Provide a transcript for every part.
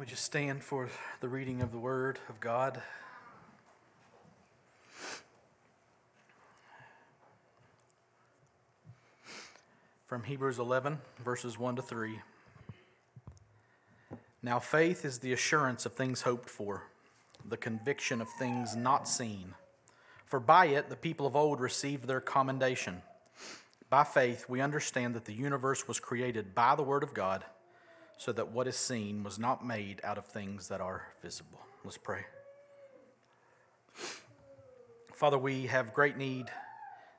Would you stand for the reading of the Word of God? From Hebrews 11, verses 1 to 3. Now, faith is the assurance of things hoped for, the conviction of things not seen. For by it the people of old received their commendation. By faith, we understand that the universe was created by the Word of God so that what is seen was not made out of things that are visible. Let's pray. Father, we have great need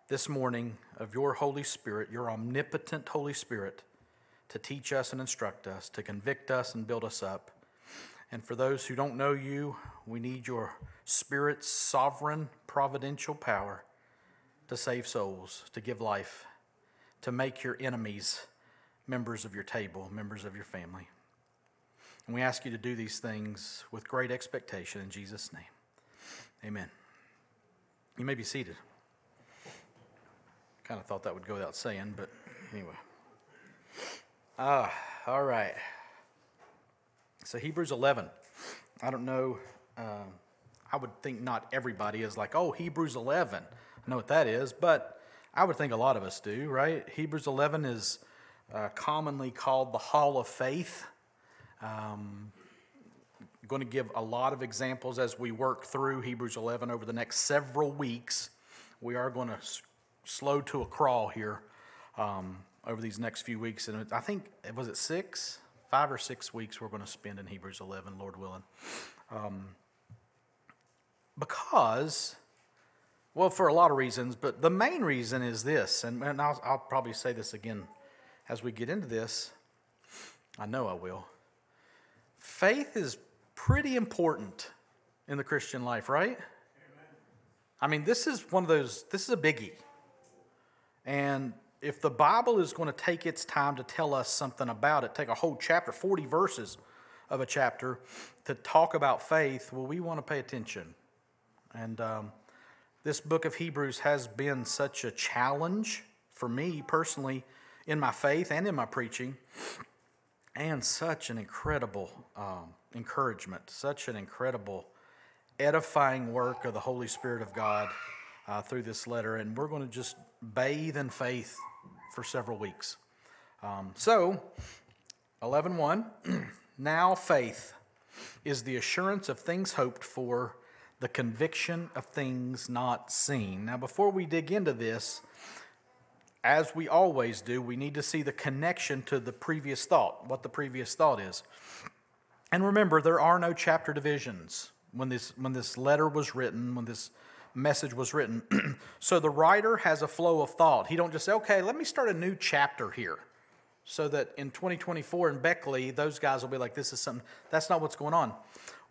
this morning of your Holy Spirit, your omnipotent Holy Spirit, to teach us and instruct us, to convict us and build us up. And for those who don't know you, we need your Spirit's sovereign, providential power to save souls, to give life, to make your enemies members of your table, members of your family. And we ask you to do these things with great expectation in Jesus' name. Amen. You may be seated. Kind of thought that would go without saying, but anyway. Ah, all right. So, Hebrews 11. I don't know. Uh, I would think not everybody is like, oh, Hebrews 11. I know what that is, but I would think a lot of us do, right? Hebrews 11 is uh, commonly called the Hall of Faith. Um, I'm going to give a lot of examples as we work through Hebrews 11 over the next several weeks. We are going to s- slow to a crawl here um, over these next few weeks. And I think, it was it six? Five or six weeks we're going to spend in Hebrews 11, Lord willing. Um, because, well, for a lot of reasons, but the main reason is this, and, and I'll, I'll probably say this again as we get into this, I know I will. Faith is pretty important in the Christian life, right? I mean, this is one of those, this is a biggie. And if the Bible is going to take its time to tell us something about it, take a whole chapter, 40 verses of a chapter to talk about faith, well, we want to pay attention. And um, this book of Hebrews has been such a challenge for me personally in my faith and in my preaching, and such an incredible um, encouragement, such an incredible edifying work of the Holy Spirit of God uh, through this letter. And we're going to just bathe in faith for several weeks. Um, so, 11.1, now faith is the assurance of things hoped for, the conviction of things not seen. Now, before we dig into this, as we always do, we need to see the connection to the previous thought, what the previous thought is. And remember, there are no chapter divisions when this, when this letter was written, when this message was written. so the writer has a flow of thought. He don't just say, okay, let me start a new chapter here. So that in 2024 in Beckley, those guys will be like, this is something. That's not what's going on.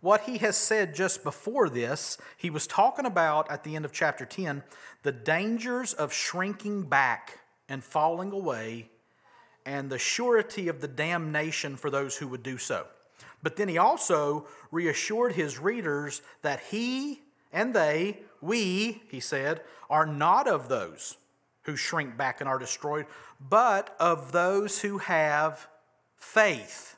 What he has said just before this, he was talking about at the end of chapter 10, the dangers of shrinking back and falling away, and the surety of the damnation for those who would do so. But then he also reassured his readers that he and they, we, he said, are not of those who shrink back and are destroyed, but of those who have faith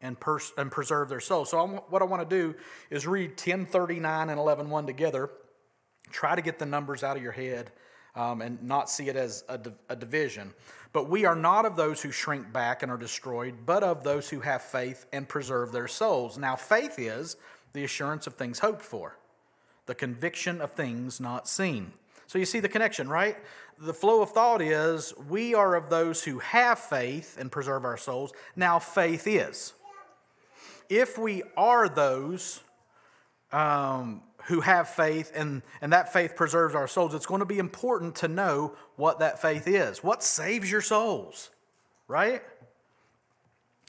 and, pers- and preserve their soul. So, I'm, what I want to do is read 1039 and 11.1 together. Try to get the numbers out of your head um, and not see it as a, a division. But we are not of those who shrink back and are destroyed, but of those who have faith and preserve their souls. Now, faith is the assurance of things hoped for, the conviction of things not seen. So you see the connection, right? The flow of thought is we are of those who have faith and preserve our souls. Now, faith is. If we are those um, who have faith and, and that faith preserves our souls, it's going to be important to know what that faith is. What saves your souls, right?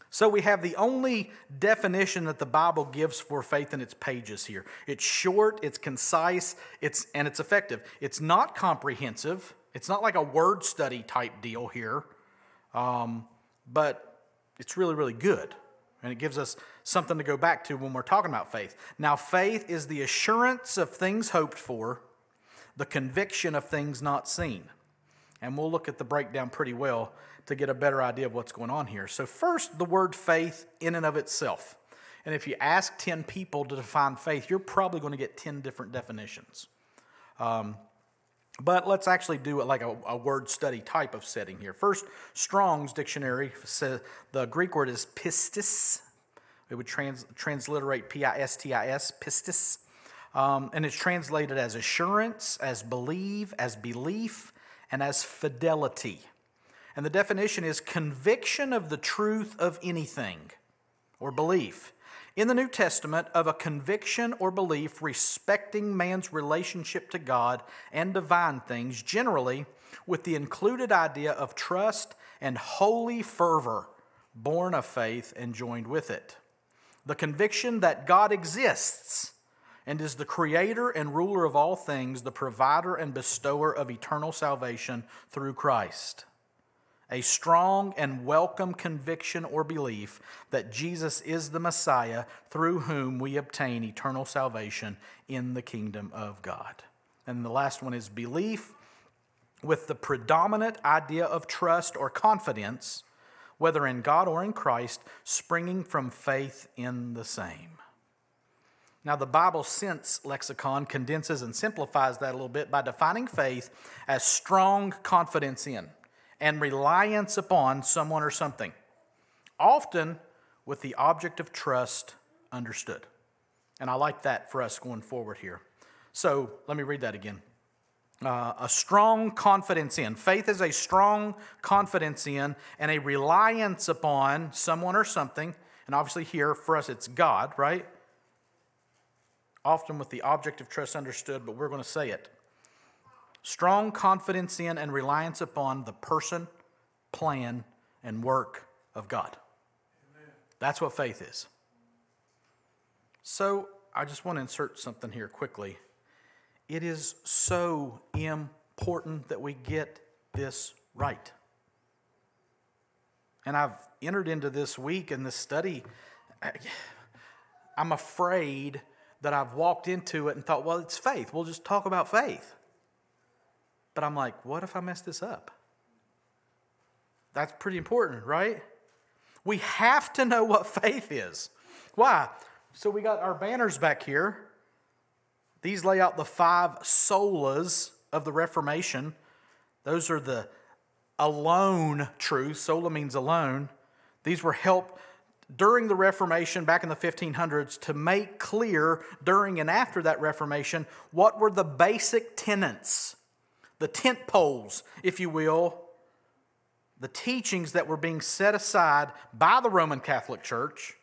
So we have the only definition that the Bible gives for faith in its pages here. It's short, it's concise, it's and it's effective. It's not comprehensive. It's not like a word study type deal here, um, but it's really, really good. And it gives us something to go back to when we're talking about faith. Now, faith is the assurance of things hoped for, the conviction of things not seen. And we'll look at the breakdown pretty well to get a better idea of what's going on here. So, first, the word faith in and of itself. And if you ask 10 people to define faith, you're probably going to get 10 different definitions. Um, but let's actually do like a, a, word study type of setting here. First, Strong's dictionary says the Greek word is pistis. It would trans, transliterate P I S T I S, pistis. Um, and it's translated as assurance, as believe, as belief, and as fidelity. And the definition is conviction of the truth of anything or belief. In the New Testament, of a conviction or belief respecting man's relationship to God and divine things, generally with the included idea of trust and holy fervor born of faith and joined with it. The conviction that God exists and is the creator and ruler of all things, the provider and bestower of eternal salvation through Christ. A strong and welcome conviction or belief that Jesus is the Messiah through whom we obtain eternal salvation in the kingdom of God. And the last one is belief with the predominant idea of trust or confidence, whether in God or in Christ, springing from faith in the same. Now, the Bible Sense lexicon condenses and simplifies that a little bit by defining faith as strong confidence in and reliance upon someone or something, often with the object of trust understood. And I like that for us going forward here. So let me read that again. Uh, a strong confidence in. Faith is a strong confidence in and a reliance upon someone or something. And obviously, here for us, it's God, right? often with the object of trust understood, but we're going to say it. Strong confidence in and reliance upon the person, plan, and work of God. Amen. That's what faith is. So I just want to insert something here quickly. It is so important that we get this right. And I've entered into this week in this study. I'm afraid that I've walked into it and thought, well, it's faith. We'll just talk about faith. But I'm like, what if I mess this up? That's pretty important, right? We have to know what faith is. Why? So we got our banners back here. These lay out the five solas of the Reformation. Those are the alone truth. Sola means alone. These were helped during the Reformation back in the 1500s to make clear during and after that Reformation what were the basic tenets, the tent poles, if you will, the teachings that were being set aside by the Roman Catholic Church.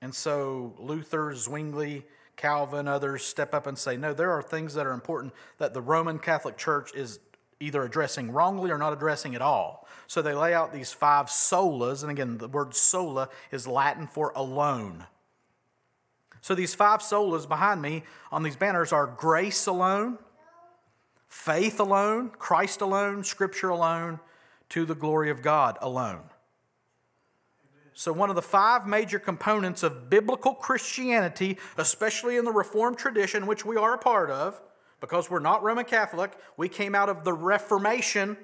And so Luther, Zwingli, Calvin, others step up and say, no, there are things that are important that the Roman Catholic Church is either addressing wrongly or not addressing at all. So they lay out these five solas, and again, the word sola is Latin for alone. So these five solas behind me on these banners are grace alone, faith alone, Christ alone, Scripture alone, to the glory of God alone. So, one of the five major components of biblical Christianity, especially in the Reformed tradition, which we are a part of, because we're not Roman Catholic. We came out of the Reformation.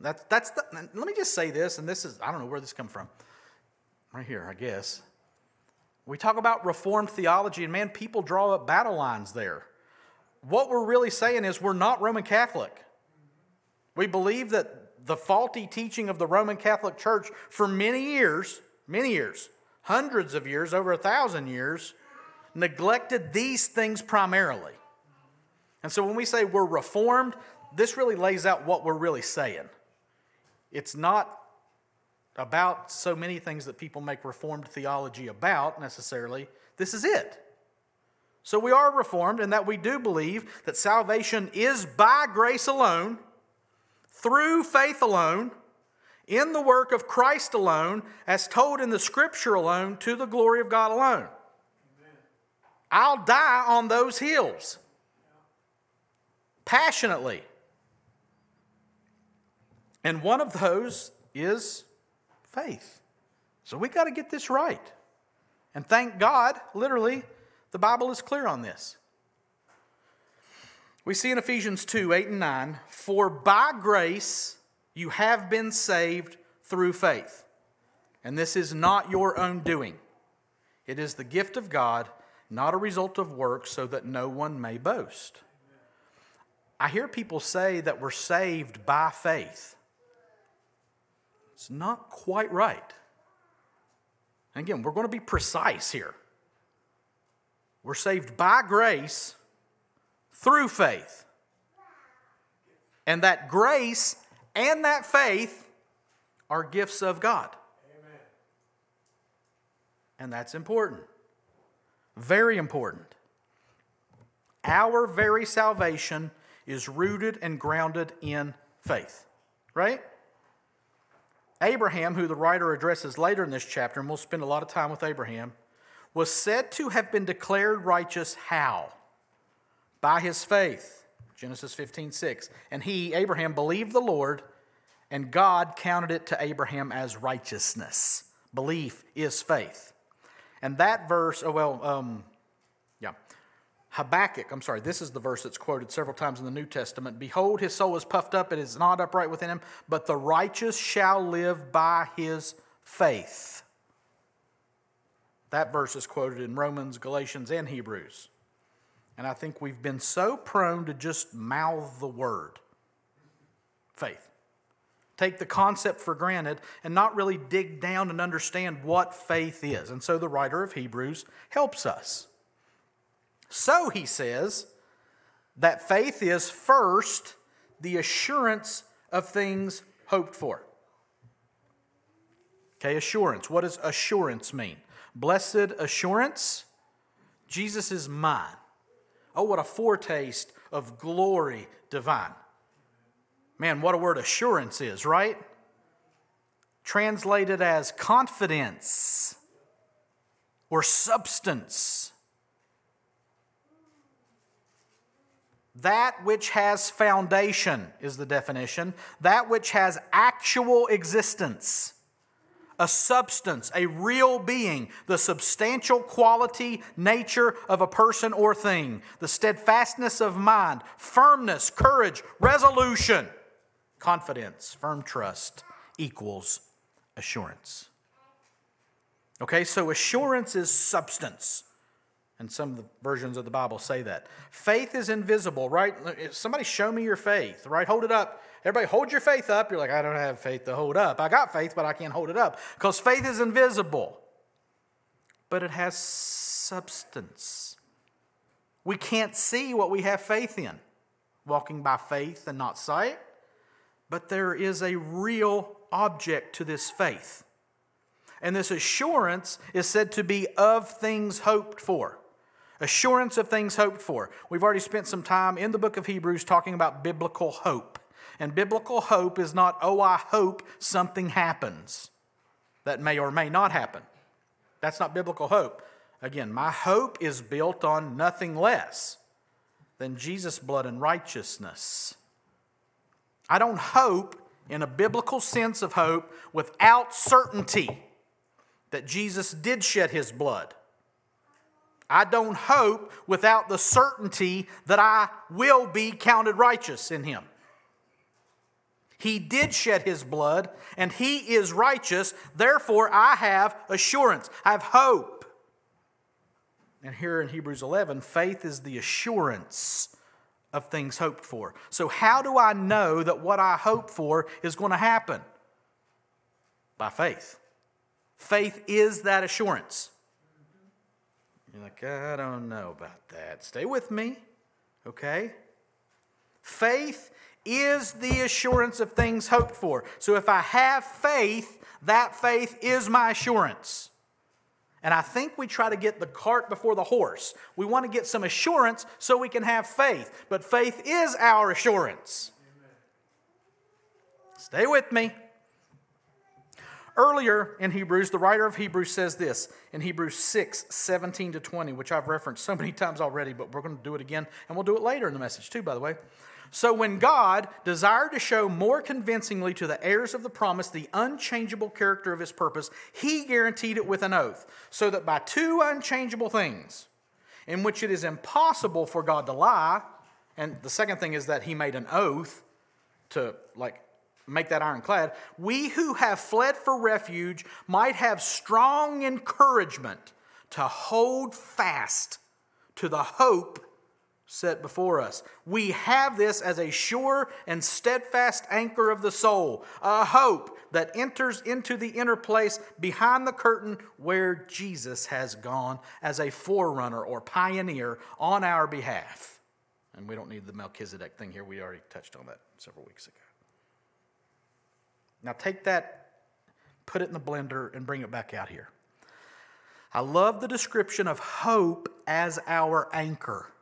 That's, that's the, let me just say this, and this is, I don't know where this come from. Right here, I guess. We talk about Reformed theology, and man, people draw up battle lines there. What we're really saying is we're not Roman Catholic. We believe that the faulty teaching of the Roman Catholic Church for many years, many years, hundreds of years, over a thousand years, neglected these things primarily. And so when we say we're reformed, this really lays out what we're really saying. It's not about so many things that people make reformed theology about necessarily. This is it. So we are reformed in that we do believe that salvation is by grace alone, through faith alone, in the work of Christ alone, as told in the scripture alone, to the glory of God alone. Amen. I'll die on those hills passionately. And one of those is faith. So we got to get this right. And thank God, literally, the Bible is clear on this. We see in Ephesians 2 8 and 9, for by grace you have been saved through faith. And this is not your own doing. It is the gift of God, not a result of works, so that no one may boast. I hear people say that we're saved by faith. It's not quite right. Again, we're going to be precise here. We're saved by grace through faith. And that grace and that faith are gifts of God. Amen. And that's important. Very important. Our very salvation is rooted and grounded in faith, right? Abraham, who the writer addresses later in this chapter, and we'll spend a lot of time with Abraham, was said to have been declared righteous how? By his faith. Genesis 15, 6. And he, Abraham, believed the Lord, and God counted it to Abraham as righteousness. Belief is faith. And that verse, oh, well, um, yeah. Habakkuk, I'm sorry, this is the verse that's quoted several times in the New Testament. Behold, his soul is puffed up, it is not upright within him, but the righteous shall live by his faith. That verse is quoted in Romans, Galatians, and Hebrews. And I think we've been so prone to just mouth the word faith. Take the concept for granted and not really dig down and understand what faith is. And so the writer of Hebrews helps us. So he says that faith is first the assurance of things hoped for. Okay, assurance. What does assurance mean? Blessed assurance, Jesus is mine. Oh, what a foretaste of glory divine. Man, what a word assurance is, right? Translated as confidence or substance. That which has foundation is the definition. That which has actual existence a substance, a real being, the substantial quality, nature of a person or thing, the steadfastness of mind, firmness, courage, resolution, confidence, firm trust equals assurance. Okay, so assurance is substance. And some of the versions of the Bible say that. Faith is invisible, right? Somebody show me your faith, right? Hold it up. Everybody, hold your faith up. You're like, I don't have faith to hold up. I got faith, but I can't hold it up because faith is invisible, but it has substance. We can't see what we have faith in, walking by faith and not sight, but there is a real object to this faith. And this assurance is said to be of things hoped for. Assurance of things hoped for. We've already spent some time in the book of Hebrews talking about biblical hope. And biblical hope is not, oh, I hope something happens that may or may not happen. That's not biblical hope. Again, my hope is built on nothing less than Jesus' blood and righteousness. I don't hope in a biblical sense of hope without certainty that Jesus did shed his blood. I don't hope without the certainty that I will be counted righteous in him. He did shed his blood, and he is righteous. Therefore, I have assurance. I have hope. And here in Hebrews 11, faith is the assurance of things hoped for. So, how do I know that what I hope for is going to happen? By faith. Faith is that assurance. You're like, I don't know about that. Stay with me, okay? Faith is the assurance of things hoped for. So if I have faith, that faith is my assurance. And I think we try to get the cart before the horse. We want to get some assurance so we can have faith. But faith is our assurance. Amen. Stay with me. Earlier in Hebrews, the writer of Hebrews says this in Hebrews 6 17 to 20, which I've referenced so many times already, but we're going to do it again. And we'll do it later in the message, too, by the way. So when God desired to show more convincingly to the heirs of the promise the unchangeable character of his purpose, he guaranteed it with an oath, so that by two unchangeable things, in which it is impossible for God to lie, and the second thing is that he made an oath to like make that ironclad, we who have fled for refuge might have strong encouragement to hold fast to the hope set before us. We have this as a sure and steadfast anchor of the soul, a hope that enters into the inner place behind the curtain where Jesus has gone as a forerunner or pioneer on our behalf. And we don't need the Melchizedek thing here, we already touched on that several weeks ago. Now take that, put it in the blender, and bring it back out here. I love the description of hope as our anchor.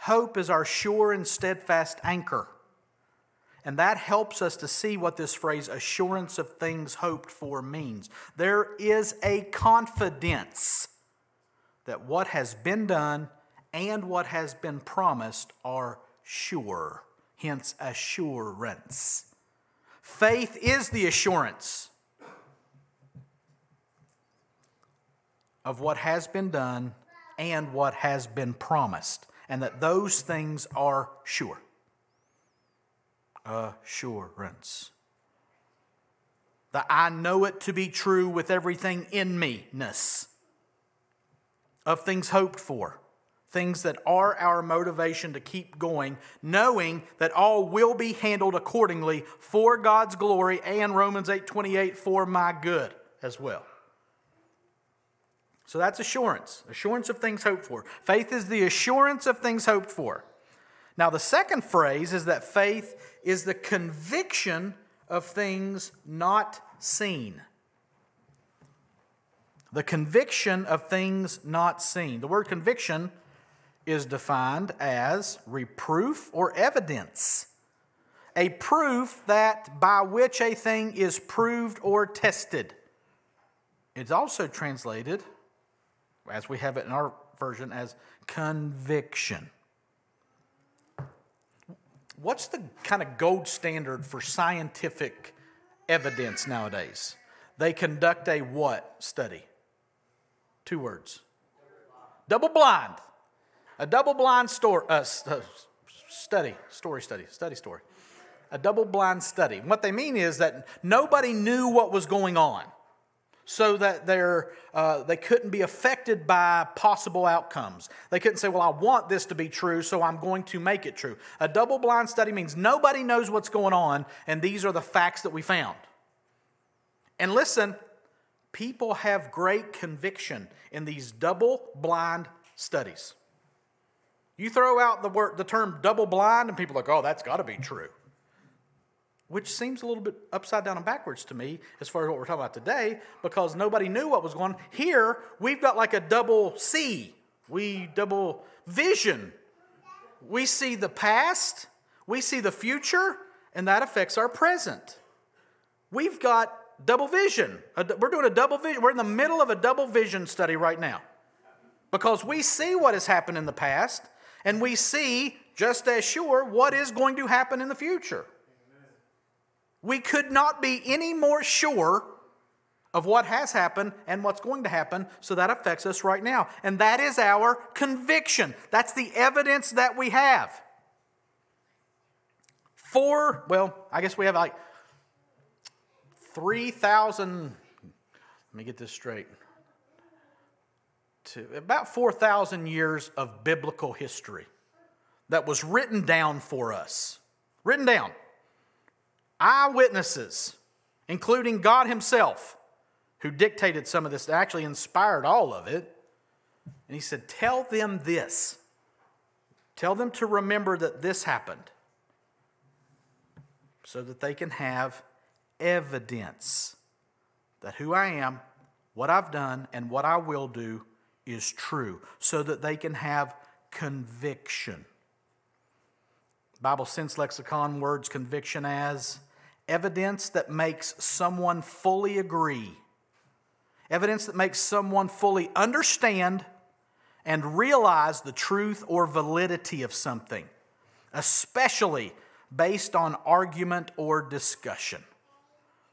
Hope is our sure and steadfast anchor. And that helps us to see what this phrase, assurance of things hoped for, means. There is a confidence that what has been done and what has been promised are sure, hence, assurance. Faith is the assurance of what has been done and what has been promised, and that those things are sure. Assurance. The I know it to be true with everything in me ness of things hoped for things that are our motivation to keep going, knowing that all will be handled accordingly for God's glory and Romans 8:28 for my good as well. So that's assurance, assurance of things hoped for. Faith is the assurance of things hoped for. Now the second phrase is that faith is the conviction of things not seen. The conviction of things not seen. The word conviction is defined as reproof or evidence. A proof that by which a thing is proved or tested. It's also translated, as we have it in our version, as conviction. What's the kind of gold standard for scientific evidence nowadays? They conduct a what study? Two words. Double blind. A double blind story, uh, uh, study, story study, study story. A double blind study. What they mean is that nobody knew what was going on, so that they're, uh, they couldn't be affected by possible outcomes. They couldn't say, Well, I want this to be true, so I'm going to make it true. A double blind study means nobody knows what's going on, and these are the facts that we found. And listen, people have great conviction in these double blind studies. You throw out the word, the term double blind, and people are like, oh, that's got to be true. Which seems a little bit upside down and backwards to me as far as what we're talking about today, because nobody knew what was going on. Here, we've got like a double C. We double vision. We see the past, we see the future, and that affects our present. We've got double vision. We're doing a double vision. We're in the middle of a double vision study right now because we see what has happened in the past and we see just as sure what is going to happen in the future. We could not be any more sure of what has happened and what's going to happen, so that affects us right now. And that is our conviction. That's the evidence that we have. Four, well, I guess we have like 3,000, let me get this straight to about 4,000 years of biblical history that was written down for us. Written down. Eyewitnesses, including God Himself, who dictated some of this, actually inspired all of it. And He said, Tell them this. Tell them to remember that this happened so that they can have evidence that who I am, what I've done, and what I will do is true so that they can have conviction. Bible Sense Lexicon words conviction as evidence that makes someone fully agree, evidence that makes someone fully understand and realize the truth or validity of something, especially based on argument or discussion.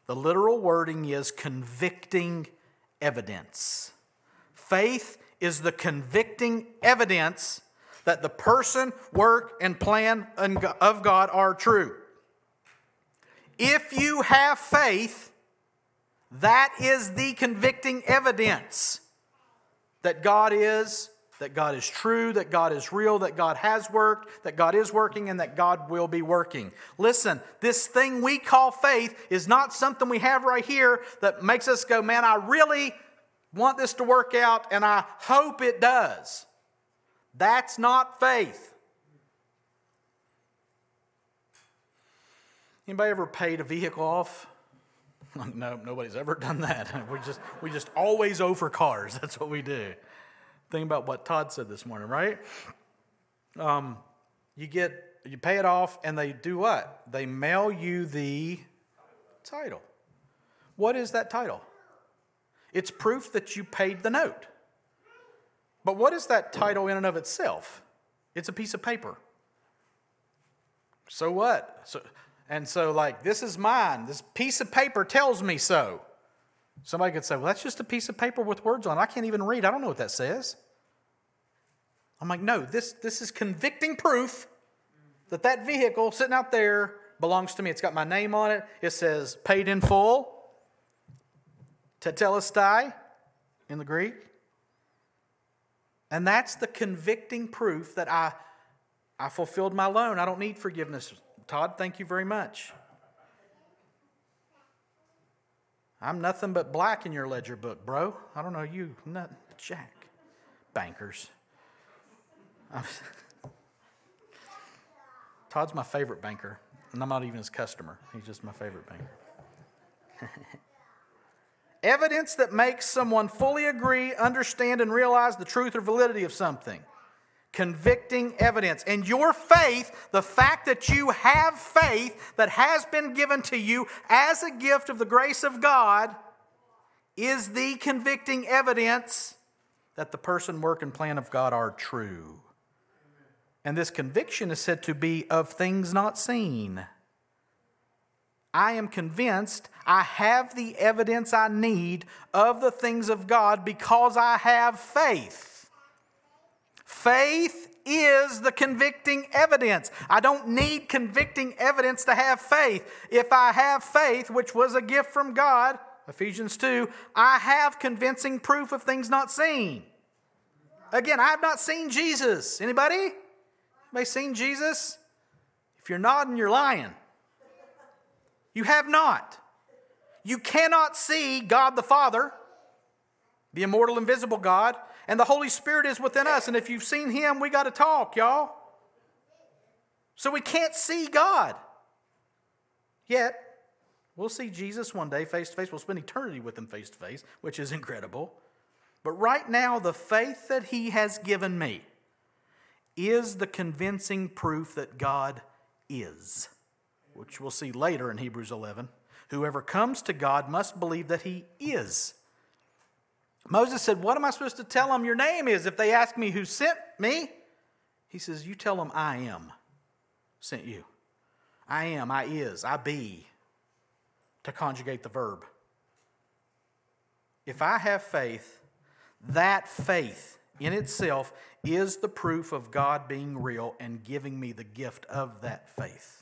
The literal wording is convicting evidence. Faith is the convicting evidence that the person, work, and plan of God are true. If you have faith, that is the convicting evidence that God is, that God is true, that God is real, that God has worked, that God is working, and that God will be working. Listen, this thing we call faith is not something we have right here that makes us go, man, I really want this to work out, and I hope it does. That's not faith. Anybody ever paid a vehicle off? no, nobody's ever done that. We just we just always owe for cars. That's what we do. Think about what Todd said this morning, right? Um, you get you pay it off, and they do what? They mail you the title. What is that title? It's proof that you paid the note. But what is that title in and of itself? It's a piece of paper. So what? So, and so, like, this is mine. This piece of paper tells me so. Somebody could say, well, that's just a piece of paper with words on it. I can't even read. I don't know what that says. I'm like, no, this, this is convicting proof that that vehicle sitting out there belongs to me. It's got my name on it. It says paid in full, tetelestai in the Greek. And that's the convicting proof that I, I fulfilled my loan. I don't need forgiveness. Todd, thank you very much. I'm nothing but black in your ledger book, bro. I don't know you, not Jack. Bankers. Todd's my favorite banker, and I'm not even his customer. He's just my favorite banker. Evidence that makes someone fully agree, understand, and realize the truth or validity of something. Convicting evidence. And your faith, the fact that you have faith that has been given to you as a gift of the grace of God, is the convicting evidence that the person, work, and plan of God are true. And this conviction is said to be of things not seen. I am convinced I have the evidence I need of the things of God because I have faith. Faith is the convicting evidence. I don't need convicting evidence to have faith. If I have faith, which was a gift from God, Ephesians 2, I have convincing proof of things not seen. Again, I have not seen Jesus. Anybody? Anybody seen Jesus? If you're nodding, you're lying. You have not. You cannot see God the Father, the immortal, invisible God, and the Holy Spirit is within us. And if you've seen Him, we got to talk, y'all. So we can't see God. Yet, we'll see Jesus one day face to face. We'll spend eternity with Him face to face, which is incredible. But right now, the faith that He has given me, is the convincing proof that God is, which we'll see later in Hebrews 11. Whoever comes to God must believe that he is. Moses said, What am I supposed to tell them your name is if they ask me who sent me? He says, You tell them I am sent you. I am, I is, I be, to conjugate the verb. If I have faith, that faith in itself is the proof of God being real and giving me the gift of that faith.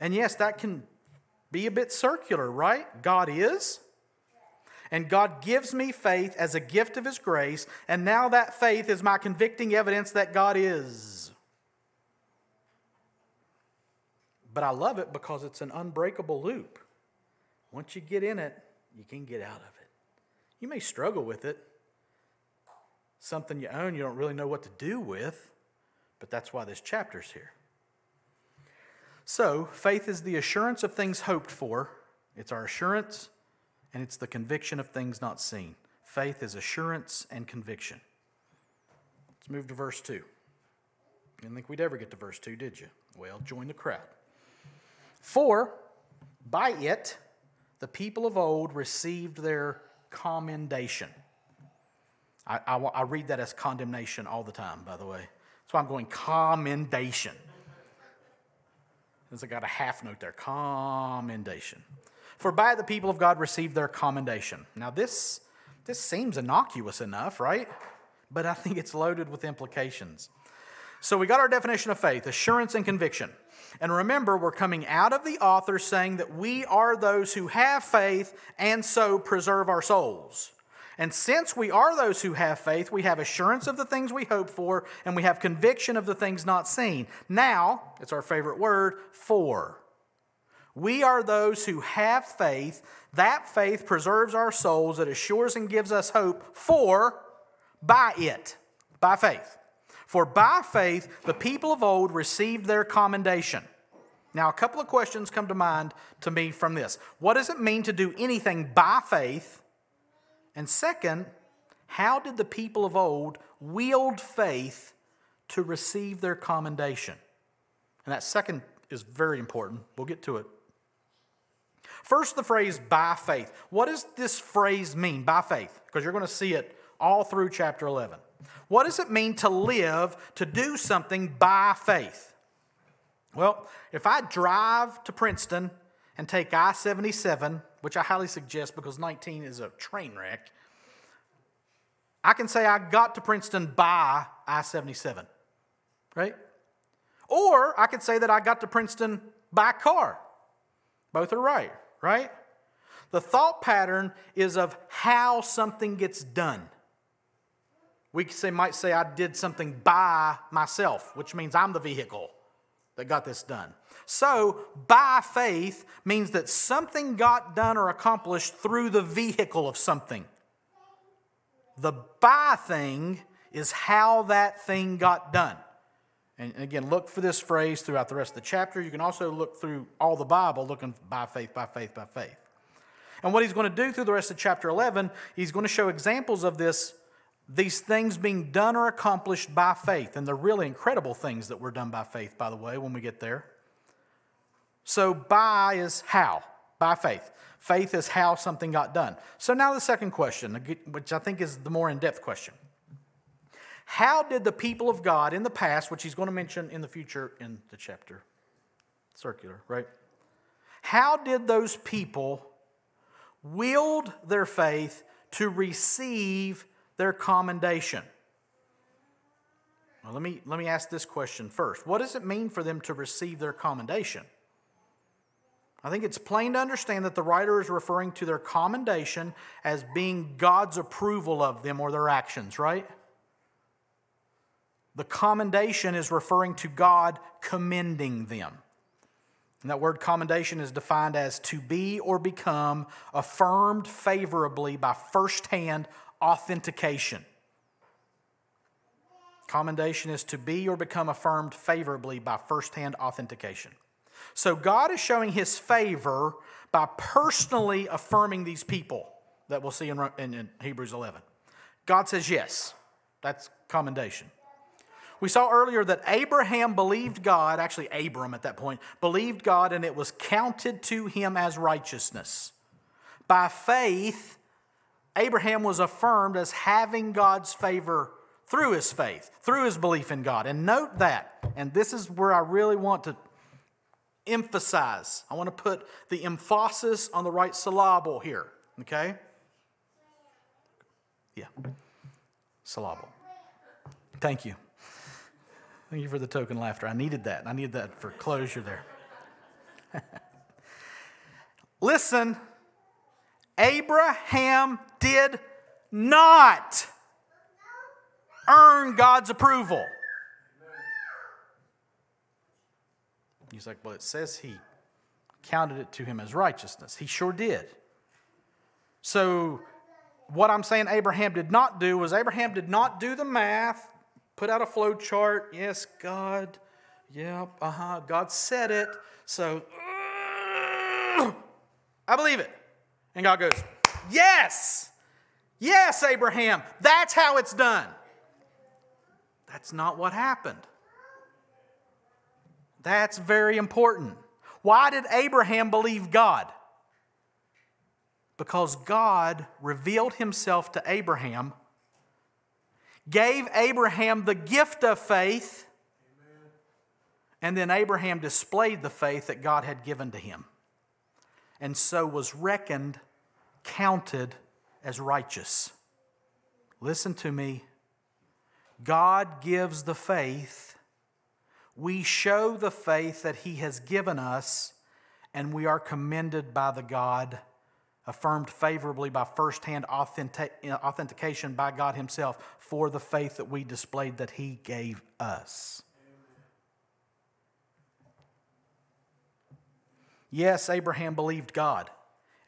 And yes, that can be a bit circular, right? God is. And God gives me faith as a gift of His grace, and now that faith is my convicting evidence that God is. But I love it because it's an unbreakable loop. Once you get in it, you can get out of it. You may struggle with it, something you own you don't really know what to do with, but that's why this chapter's here. So, faith is the assurance of things hoped for, it's our assurance, and it's the conviction of things not seen. Faith is assurance and conviction. Let's move to verse 2. Didn't think we'd ever get to verse 2, did you? Well, join the crowd. For by it the people of old received their commendation. I, I, I, read that as condemnation all the time, by the way. That's why I'm going commendation. Because I got a half note there commendation. For by the people of God received their commendation. Now, this, this seems innocuous enough, right? But I think it's loaded with implications. So we got our definition of faith assurance and conviction. And remember, we're coming out of the author saying that we are those who have faith and so preserve our souls. And since we are those who have faith, we have assurance of the things we hope for, and we have conviction of the things not seen. Now, it's our favorite word, for. We are those who have faith. That faith preserves our souls, it assures and gives us hope for, by it, by faith. For by faith, the people of old received their commendation. Now, a couple of questions come to mind to me from this. What does it mean to do anything by faith? And second, how did the people of old wield faith to receive their commendation? And that second is very important. We'll get to it. First, the phrase by faith. What does this phrase mean, by faith? Because you're going to see it all through chapter 11. What does it mean to live, to do something by faith? Well, if I drive to Princeton and take I 77, which I highly suggest because 19 is a train wreck, I can say I got to Princeton by I 77, right? Or I could say that I got to Princeton by car. Both are right, right? The thought pattern is of how something gets done. We say, might say I did something by myself, which means I'm the vehicle that got this done. So, by faith means that something got done or accomplished through the vehicle of something. The by thing is how that thing got done. And again, look for this phrase throughout the rest of the chapter. You can also look through all the Bible looking by faith, by faith, by faith. And what he's going to do through the rest of chapter 11, he's going to show examples of this, these things being done or accomplished by faith. And they're really incredible things that were done by faith, by the way, when we get there. So, by is how? By faith. Faith is how something got done. So, now the second question, which I think is the more in depth question. How did the people of God in the past, which he's going to mention in the future in the chapter, circular, right? How did those people wield their faith to receive their commendation? Well, let me, let me ask this question first. What does it mean for them to receive their commendation? I think it's plain to understand that the writer is referring to their commendation as being God's approval of them or their actions, right? The commendation is referring to God commending them. And that word commendation is defined as to be or become affirmed favorably by firsthand authentication. Commendation is to be or become affirmed favorably by firsthand authentication. So God is showing his favor by personally affirming these people that we'll see in, in, Hebrews 11. God says yes. That's commendation. We saw earlier that Abraham believed God, actually, Abram at that point, believed God, and it was counted to him as righteousness. By faith, Abraham was affirmed as having God's favor through his faith, through his belief in God. And note that, and this is where I really want to emphasize. I want to put the emphasis on the right syllable here, okay? Yeah, syllable. Thank you. Thank you for the token laughter. I needed that. I needed that for closure there. Listen, Abraham did not earn God's approval. He's like, well, it says he counted it to him as righteousness. He sure did. So, what I'm saying Abraham did not do was Abraham did not do the math put out a flow chart. Yes, God. Yep, uh huh. God said it. So, I believe it. And God goes, Yes, yes, Abraham. That's how it's done. That's not what happened. That's very important. Why did Abraham believe God? Because God revealed himself to Abraham gave Abraham the gift of faith, and then Abraham displayed the faith that God had given to him, and so was reckoned, counted as righteous. Listen to me. God gives the faith, we show the faith that he has given us, and we are commended by the God, affirmed favorably by firsthand authentic- authentication by God himself for the faith that we displayed that he gave us. Yes, Abraham believed God,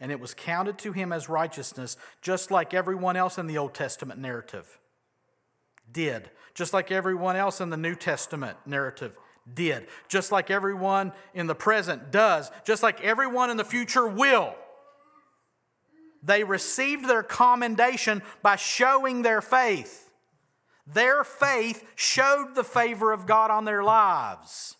and it was counted to him as righteousness, just like everyone else in the Old Testament narrative did, just like everyone else in the New Testament narrative did, just like everyone in the present does, just like everyone in the future will. They received their commendation by showing their faith. Their faith showed the favor of God on their lives.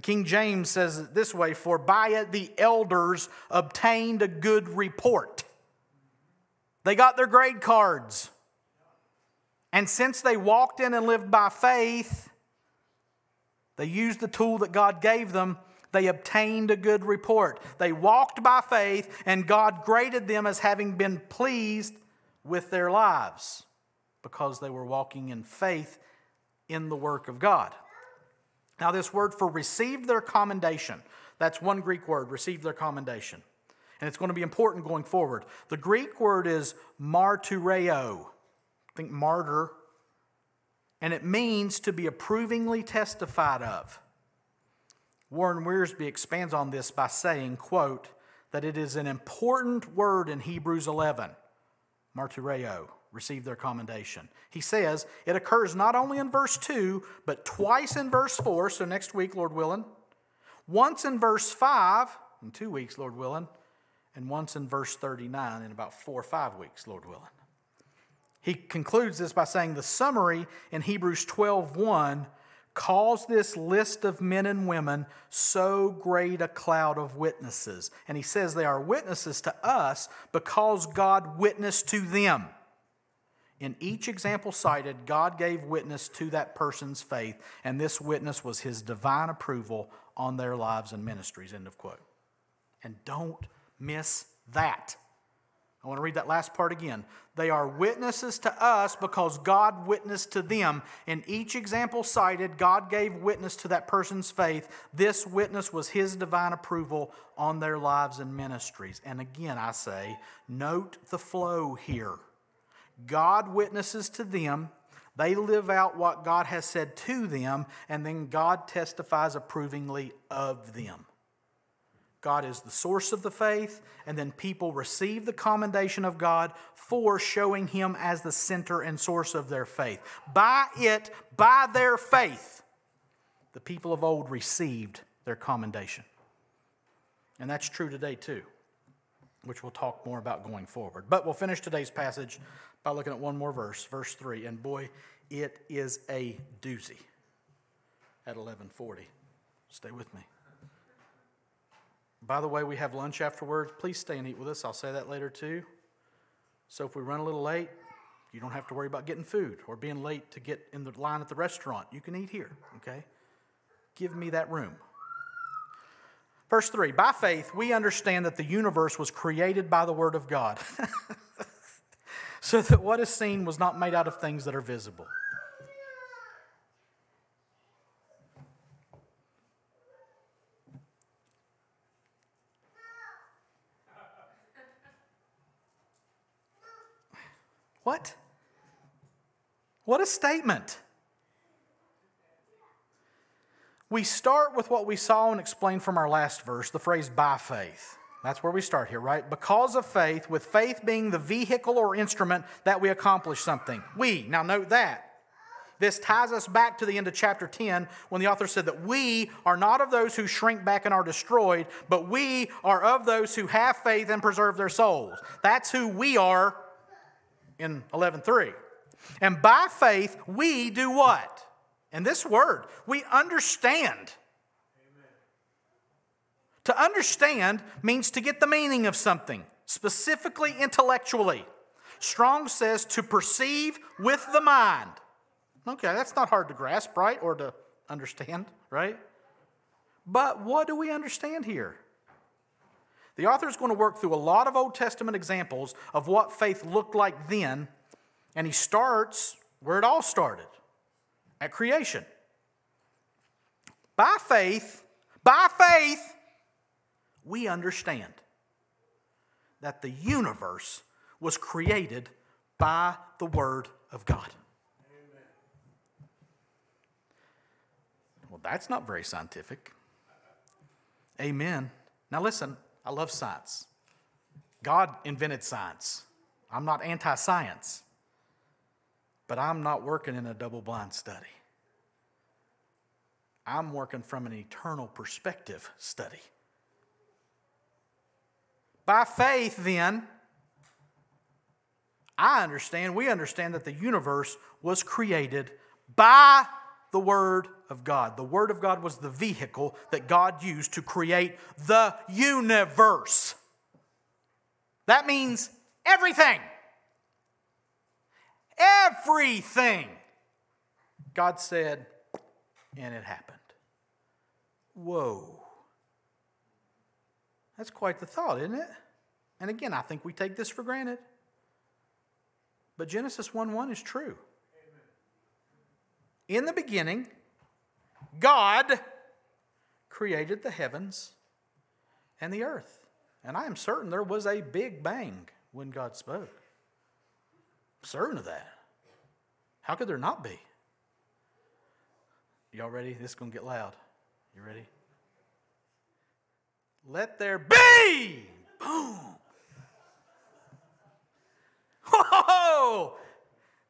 The King James says it this way For by it the elders obtained a good report. They got their grade cards. And since they walked in and lived by faith, they used the tool that God gave them. They obtained a good report. They walked by faith, and God graded them as having been pleased with their lives because they were walking in faith in the work of God. Now, this word for received their commendation, that's one Greek word, received their commendation. And it's going to be important going forward. The Greek word is martureo I think martyr, and it means to be approvingly testified of. Warren Wiersbe expands on this by saying, quote, that it is an important word in Hebrews 11, martyreo, receive their commendation. He says it occurs not only in verse 2, but twice in verse 4, so next week, Lord willing, once in verse 5, in two weeks, Lord willing, and once in verse 39 in about four or five weeks, Lord willing. He concludes this by saying the summary in Hebrews 12:1 calls this list of men and women so great a cloud of witnesses. And he says they are witnesses to us because God witnessed to them. In each example cited, God gave witness to that person's faith, and this witness was his divine approval on their lives and ministries. End of quote. And don't miss that. I want to read that last part again. They are witnesses to us because God witnessed to them. In each example cited, God gave witness to that person's faith. This witness was His divine approval on their lives and ministries. And again, I say, note the flow here. God witnesses to them, they live out what God has said to them, and then God testifies approvingly of them. God is the source of the faith, and then people receive the commendation of God for showing Him as the center and source of their faith. By it, by their faith, the people of old received their commendation. And that's true today too, which we'll talk more about going forward. But we'll finish today's passage by looking at one more verse, verse 3. And boy, it is a doozy at 1140. Stay with me. By the way, we have lunch afterwards. Please stay and eat with us. I'll say that later too. So if we run a little late, you don't have to worry about getting food or being late to get in the line at the restaurant. You can eat here, okay? Give me that room. Verse 3 By faith, we understand that the universe was created by the Word of God, so that what is seen was not made out of things that are visible. What? What a statement. We start with what we saw and explained from our last verse, the phrase by faith. That's where we start here, right? Because of faith, with faith being the vehicle or instrument that we accomplish something. We, now note that. This ties us back to the end of chapter 10 when the author said that we are not of those who shrink back and are destroyed, but we are of those who have faith and preserve their souls. That's who we are in 11:3. And by faith we do what? And this word, we understand. Amen. To understand means to get the meaning of something, specifically intellectually. Strong says to perceive with the mind. Okay, that's not hard to grasp, right? Or to understand, right? But what do we understand here? The author is going to work through a lot of Old Testament examples of what faith looked like then, and he starts where it all started at creation. by faith, by faith, we understand that the universe was created by the Word of God. Well, that's not very scientific. Amen. Now, listen, I love science. God invented science. I'm not anti science, but I'm not working in a double blind study. I'm working from an eternal perspective study. By faith, then, I understand, we understand that the universe was created by the Word of God. The Word of God was the vehicle that God used to create the universe. That means everything. Everything. God said, and it happened. Whoa. That's quite the thought, isn't it? And again, I think we take this for granted. But Genesis 1 1 is true. In the beginning, God created the heavens and the earth. And I am certain there was a big bang when God spoke. Certain of that. How could there not be? Y'all ready? This is going to get loud. You ready? Let there be! Boom! Whoa!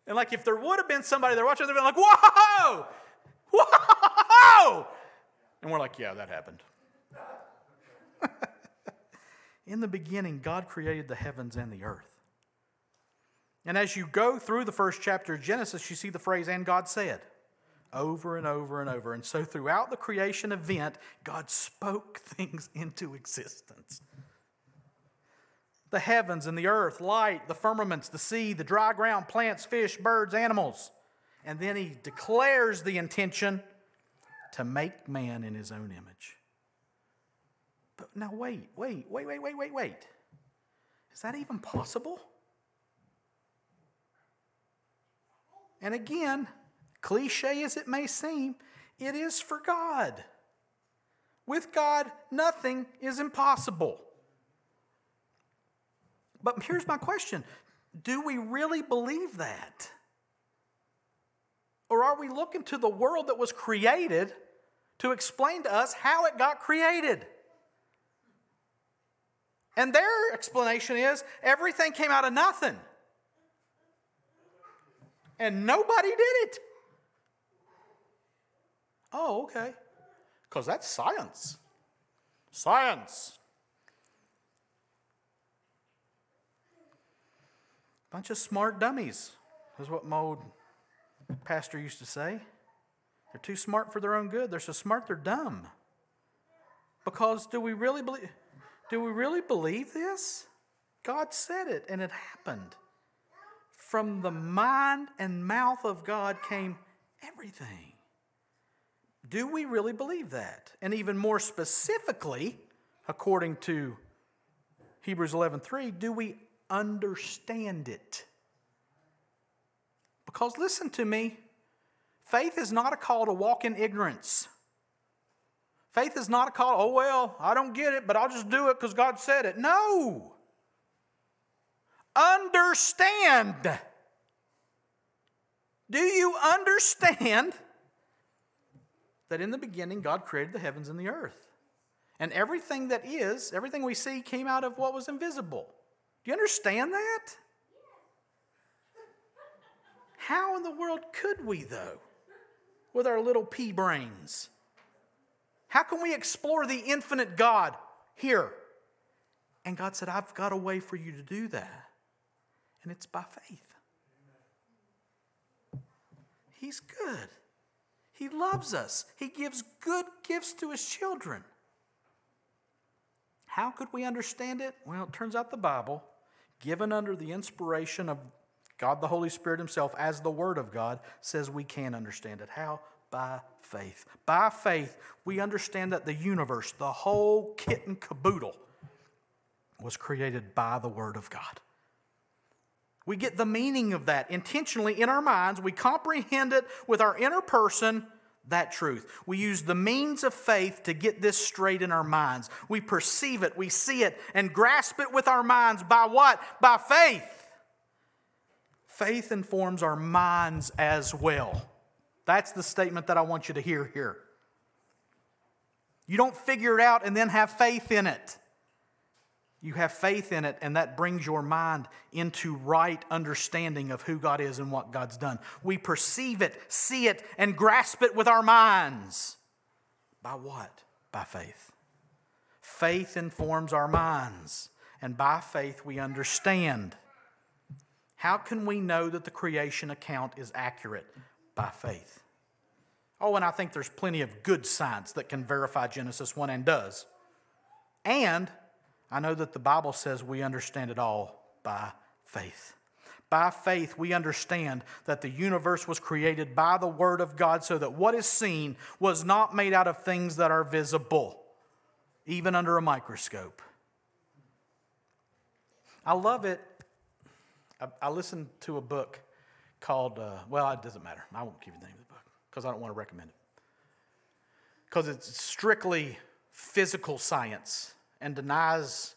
And like if there would have been somebody there watching, they'd be like, whoa! Whoa! And we're like, yeah, that happened. In the beginning, God created the heavens and the earth. And as you go through the first chapter of Genesis, you see the phrase, and God said, over and over and over. And so throughout the creation event, God spoke things into existence the heavens and the earth, light, the firmaments, the sea, the dry ground, plants, fish, birds, animals. And then he declares the intention to make man in his own image. But now, wait, wait, wait, wait, wait, wait, wait. Is that even possible? And again, cliche as it may seem, it is for God. With God, nothing is impossible. But here's my question Do we really believe that? Or are we looking to the world that was created to explain to us how it got created? And their explanation is everything came out of nothing. And nobody did it. Oh, okay. Because that's science. Science. Bunch of smart dummies, is what my old pastor used to say. They're too smart for their own good. They're so smart they're dumb. Because do we really believe do we really believe this? God said it and it happened. From the mind and mouth of God came everything. Do we really believe that? And even more specifically, according to Hebrews 11:3, do we understand it. Because listen to me, faith is not a call to walk in ignorance. Faith is not a call, oh, well, I don't get it, but I'll just do it because God said it. No. Understand. Do you understand that in the beginning God created the heavens and the earth? And everything that is, everything we see came out of what was invisible. Do you understand that? How in the world could we, though, with our little pea brains? How can we explore the infinite God here? And God said, I've got a way for you to do that. And it's by faith. He's good. He loves us. He gives good gifts to his children. How could we understand it? Well, it turns out the Bible, given under the inspiration of God the Holy Spirit Himself as the Word of God, says we can understand it. How? By faith. By faith, we understand that the universe, the whole kit and caboodle, was created by the Word of God. We get the meaning of that intentionally in our minds. We comprehend it with our inner person that truth. We use the means of faith to get this straight in our minds. We perceive it, we see it, and grasp it with our minds by what? By faith. Faith informs our minds as well. That's the statement that I want you to hear here. You don't figure it out and then have faith in it. You have faith in it, and that brings your mind into right understanding of who God is and what God's done. We perceive it, see it, and grasp it with our minds. By what? By faith. Faith informs our minds, and by faith we understand. How can we know that the creation account is accurate? By faith. Oh, and I think there's plenty of good science that can verify Genesis 1 and does. And I know that the Bible says we understand it all by faith. By faith, we understand that the universe was created by the Word of God so that what is seen was not made out of things that are visible, even under a microscope. I love it. I, I listened to a book called, uh, well, it doesn't matter. I won't give you the name of the book because I don't want to recommend it. Because it's strictly physical science and denies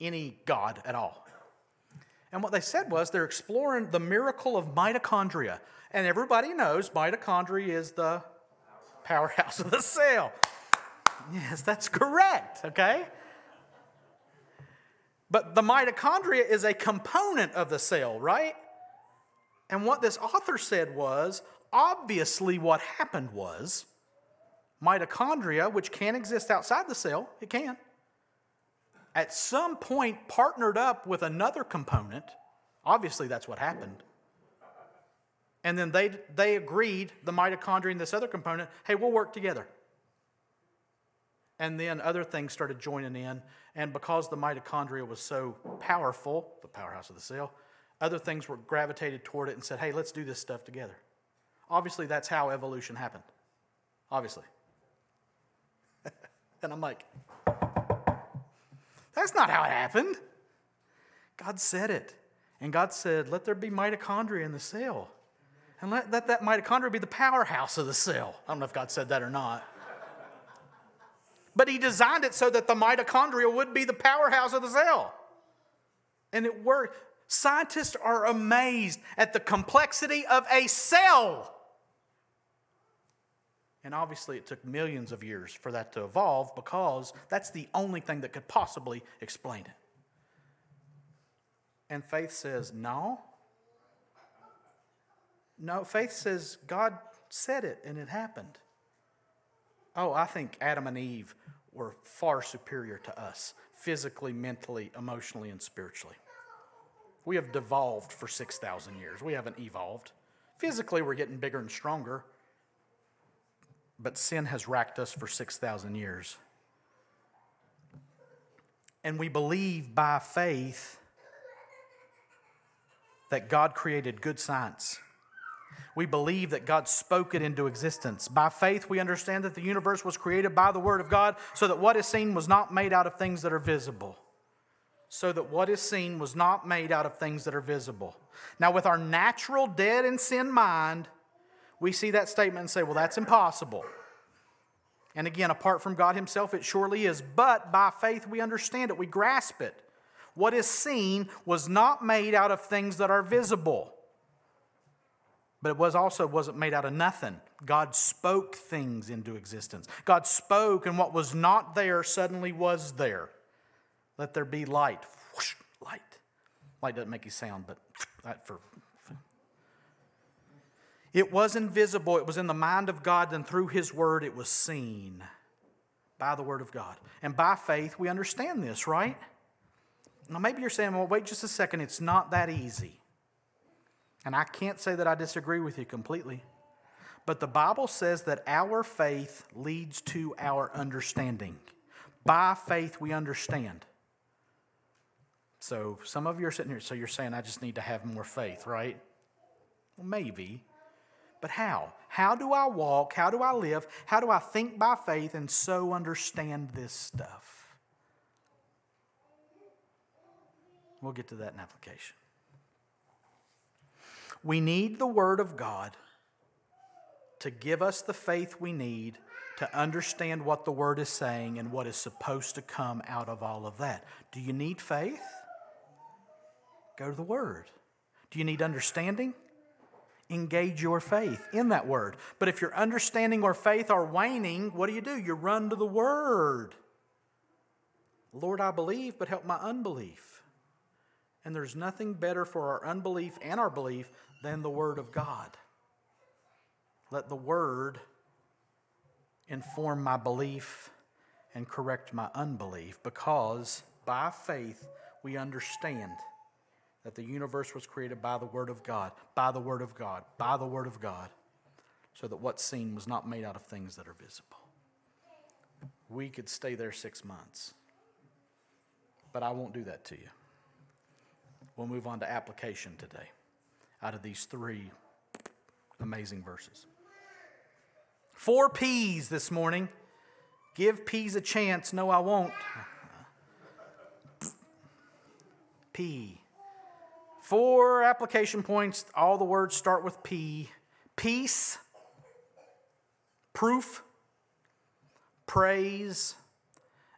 any God at all. And what they said was they're exploring the miracle of mitochondria. And everybody knows mitochondria is the powerhouse of the cell. Yes, that's correct, okay? But the mitochondria is a component of the cell, right? And what this author said was obviously, what happened was mitochondria, which can exist outside the cell, it can, at some point partnered up with another component. Obviously, that's what happened. And then they, they agreed, the mitochondria and this other component, hey, we'll work together. And then other things started joining in. And because the mitochondria was so powerful, the powerhouse of the cell, other things were gravitated toward it and said, hey, let's do this stuff together. Obviously, that's how evolution happened. Obviously. and I'm like, that's not how it happened. God said it. And God said, Let there be mitochondria in the cell. And let, let that mitochondria be the powerhouse of the cell. I don't know if God said that or not. But He designed it so that the mitochondria would be the powerhouse of the cell. And it worked. Scientists are amazed at the complexity of a cell. And obviously, it took millions of years for that to evolve because that's the only thing that could possibly explain it. And faith says, no. No, faith says God said it and it happened. Oh, I think Adam and Eve were far superior to us physically, mentally, emotionally, and spiritually. We have devolved for 6,000 years. We haven't evolved. Physically, we're getting bigger and stronger but sin has racked us for 6,000 years. And we believe by faith that God created good science. We believe that God spoke it into existence. By faith, we understand that the universe was created by the Word of God so that what is seen was not made out of things that are visible. So that what is seen was not made out of things that are visible. Now, with our natural, dead, and sin mind, we see that statement and say, well, that's impossible. And again, apart from God Himself, it surely is. But by faith, we understand it, we grasp it. What is seen was not made out of things that are visible. But it was also wasn't made out of nothing. God spoke things into existence. God spoke, and what was not there suddenly was there. Let there be light. Whoosh, light. Light doesn't make you sound, but that for it was invisible, it was in the mind of God, and through His Word it was seen by the Word of God. And by faith, we understand this, right? Now, maybe you're saying, well, wait just a second, it's not that easy. And I can't say that I disagree with you completely. But the Bible says that our faith leads to our understanding. By faith, we understand. So some of you are sitting here, so you're saying, I just need to have more faith, right? Well, maybe. But how? How do I walk? How do I live? How do I think by faith and so understand this stuff? We'll get to that in application. We need the Word of God to give us the faith we need to understand what the Word is saying and what is supposed to come out of all of that. Do you need faith? Go to the Word. Do you need understanding? Engage your faith in that Word. But if your understanding or faith are waning, what do you do? You run to the Word. Lord, I believe, but help my unbelief. And there's nothing better for our unbelief and our belief than the Word of God. Let the Word inform my belief and correct my unbelief because by faith we understand that the universe was created by the Word of God, by the Word of God, by the Word of God, so that what's seen was not made out of things that are visible. We could stay there six months, but I won't do that to you. We'll move on to application today out of these three amazing verses. Four P's this morning. Give peas a chance. No, I won't. P. Four application points. All the words start with P. Peace, proof, praise,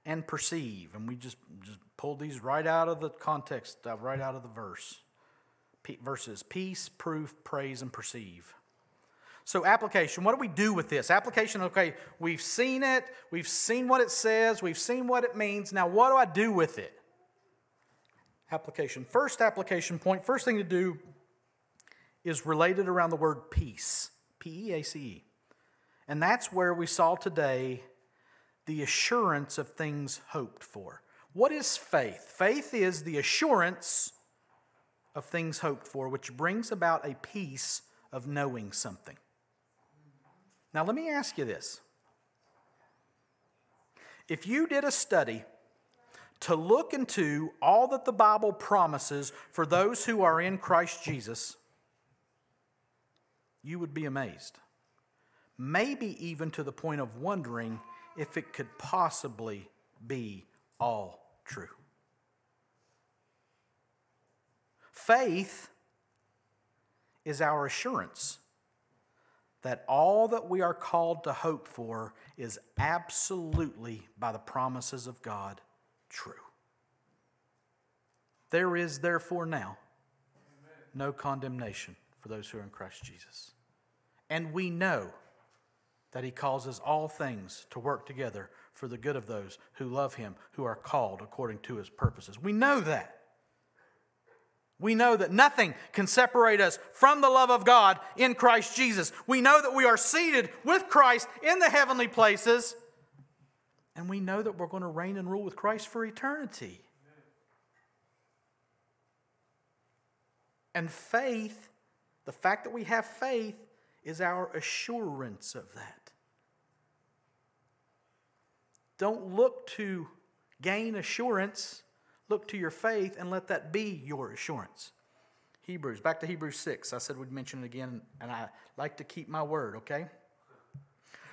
and perceive. And we just, just pulled these right out of the context, uh, right out of the verse. P- verses peace, proof, praise, and perceive. So, application, what do we do with this? Application, okay, we've seen it, we've seen what it says, we've seen what it means. Now, what do I do with it? Application. First application point, first thing to do is related around the word peace. P E A C E. And that's where we saw today the assurance of things hoped for. What is faith? Faith is the assurance of things hoped for, which brings about a peace of knowing something. Now, let me ask you this. If you did a study to look into all that the Bible promises for those who are in Christ Jesus, you would be amazed. Maybe even to the point of wondering if it could possibly be all true. Faith is our assurance that all that we are called to hope for is absolutely, by the promises of God, true. There is therefore now no condemnation for those who are in Christ Jesus. And we know that He causes all things to work together for the good of those who love Him, who are called according to His purposes. We know that. We know that nothing can separate us from the love of God in Christ Jesus. We know that we are seated with Christ in the heavenly places. And we know that we're going to reign and rule with Christ for eternity. And faith, the fact that we have faith, is our assurance of that. Don't look to gain assurance Look to your faith and let that be your assurance. Hebrews, back to Hebrews 6. I said we'd mention it again, and I like to keep my word, okay?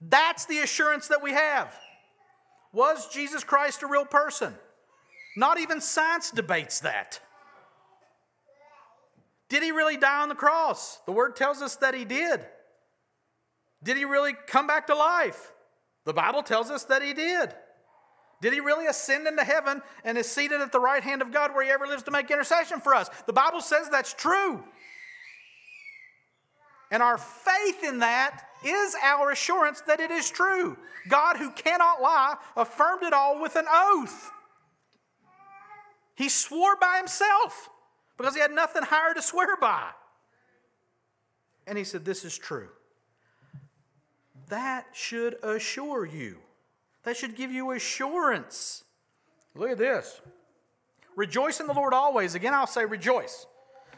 That's the assurance that we have. Was Jesus Christ a real person? Not even science debates that. Did he really die on the cross? The word tells us that he did. Did he really come back to life? The Bible tells us that he did. Did he really ascend into heaven and is seated at the right hand of God where he ever lives to make intercession for us? The Bible says that's true. And our faith in that is our assurance that it is true. God, who cannot lie, affirmed it all with an oath. He swore by himself because he had nothing higher to swear by. And he said, This is true. That should assure you. That should give you assurance. Look at this. Rejoice in the Lord always. Again, I'll say rejoice.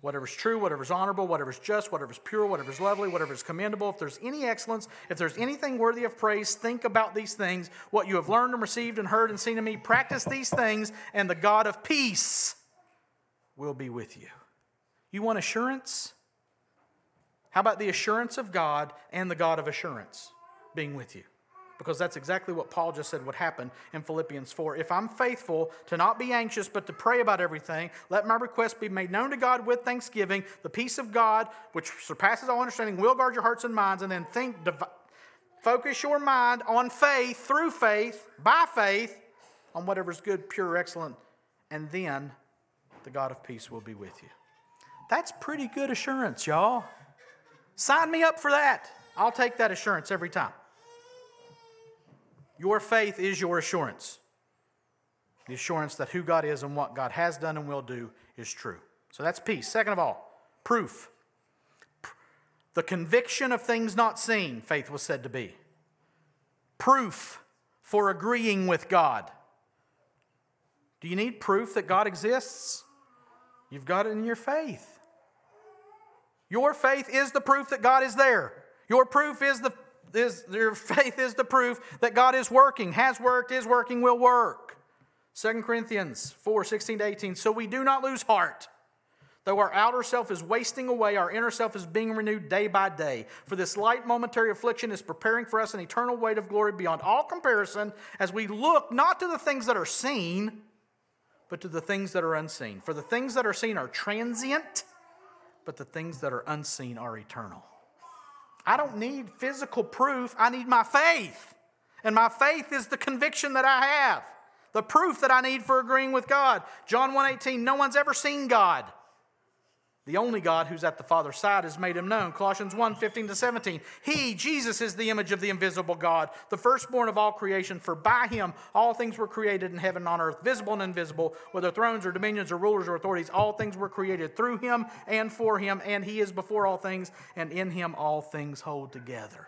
whatever's true, whatever's honorable, whatever's just, whatever's pure, whatever's lovely, whatever's commendable, if there's any excellence, if there's anything worthy of praise, think about these things. What you have learned and received and heard and seen in me, practice these things, and the God of peace will be with you. You want assurance? How about the assurance of God and the God of assurance being with you? Because that's exactly what Paul just said would happen in Philippians 4. If I'm faithful to not be anxious, but to pray about everything, let my requests be made known to God with thanksgiving. The peace of God, which surpasses all understanding, will guard your hearts and minds. And then think, focus your mind on faith, through faith, by faith, on whatever's good, pure, excellent. And then the God of peace will be with you. That's pretty good assurance, y'all. Sign me up for that. I'll take that assurance every time. Your faith is your assurance. The assurance that who God is and what God has done and will do is true. So that's peace. Second of all, proof. The conviction of things not seen, faith was said to be. Proof for agreeing with God. Do you need proof that God exists? You've got it in your faith. Your faith is the proof that God is there. Your proof is the is, your faith is the proof that God is working, has worked, is working, will work. 2 Corinthians 4 16 to 18. So we do not lose heart. Though our outer self is wasting away, our inner self is being renewed day by day. For this light momentary affliction is preparing for us an eternal weight of glory beyond all comparison as we look not to the things that are seen, but to the things that are unseen. For the things that are seen are transient, but the things that are unseen are eternal. I don't need physical proof, I need my faith. And my faith is the conviction that I have, the proof that I need for agreeing with God. John 1:18, no one's ever seen God. The only God who's at the Father's side has made him known. Colossians 1 15 to 17. He, Jesus, is the image of the invisible God, the firstborn of all creation. For by him all things were created in heaven and on earth, visible and invisible, whether thrones or dominions or rulers or authorities. All things were created through him and for him, and he is before all things, and in him all things hold together.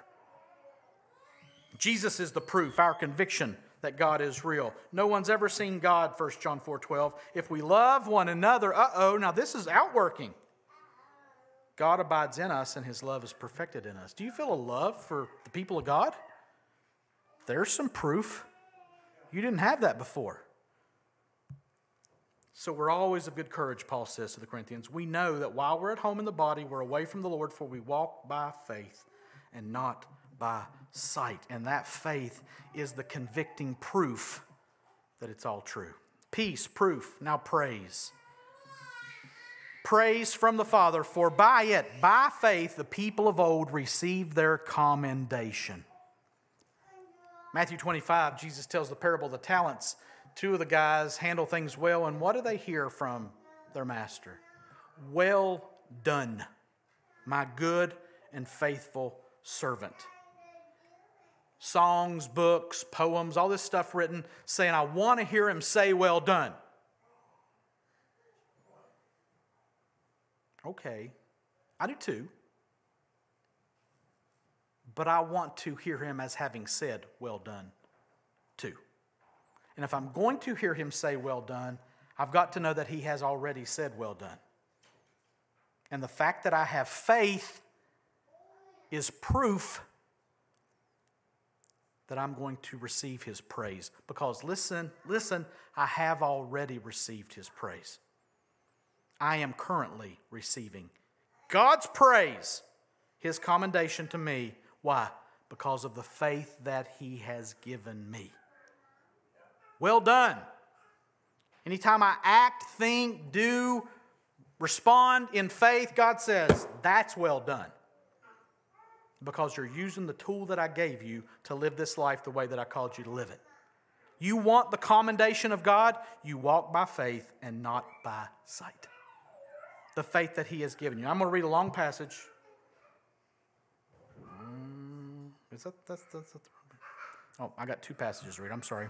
Jesus is the proof, our conviction that God is real. No one's ever seen God, 1 John 4 12. If we love one another, uh oh, now this is outworking. God abides in us and his love is perfected in us. Do you feel a love for the people of God? There's some proof. You didn't have that before. So we're always of good courage, Paul says to the Corinthians. We know that while we're at home in the body, we're away from the Lord, for we walk by faith and not by sight. And that faith is the convicting proof that it's all true. Peace, proof, now praise praise from the Father, for by it, by faith, the people of old received their commendation. Matthew 25, Jesus tells the parable of the talents. Two of the guys handle things well, and what do they hear from their master? Well done, my good and faithful servant. Songs, books, poems, all this stuff written saying, I want to hear him say, Well done. Okay, I do too. But I want to hear him as having said, Well done, too. And if I'm going to hear him say, Well done, I've got to know that he has already said, Well done. And the fact that I have faith is proof that I'm going to receive his praise. Because listen, listen, I have already received his praise. I am currently receiving God's praise, His commendation to me. Why? Because of the faith that He has given me. Well done. Anytime I act, think, do, respond in faith, God says, that's well done. Because you're using the tool that I gave you to live this life the way that I called you to live it. You want the commendation of God, you walk by faith and not by sight the faith that He has given you. I'm going to read a long passage. Mm, is that that's, that's, that's Oh, I got two passages to read. I'm sorry.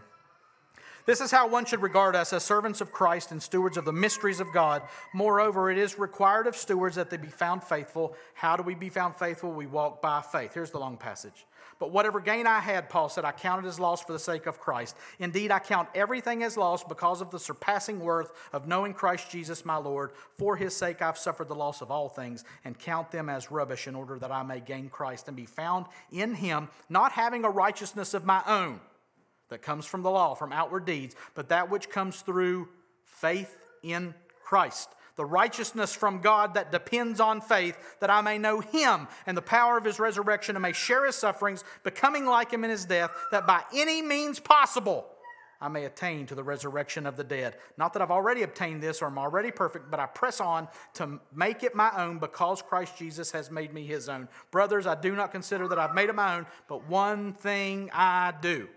This is how one should regard us as servants of Christ and stewards of the mysteries of God. Moreover, it is required of stewards that they be found faithful. How do we be found faithful? We walk by faith. Here's the long passage. But whatever gain I had, Paul said, I counted as loss for the sake of Christ. Indeed, I count everything as loss because of the surpassing worth of knowing Christ Jesus my Lord. For his sake I've suffered the loss of all things and count them as rubbish in order that I may gain Christ and be found in him, not having a righteousness of my own that comes from the law, from outward deeds, but that which comes through faith in Christ. The righteousness from God that depends on faith, that I may know Him and the power of His resurrection and may share His sufferings, becoming like Him in His death, that by any means possible I may attain to the resurrection of the dead. Not that I've already obtained this or am already perfect, but I press on to make it my own because Christ Jesus has made me His own. Brothers, I do not consider that I've made it my own, but one thing I do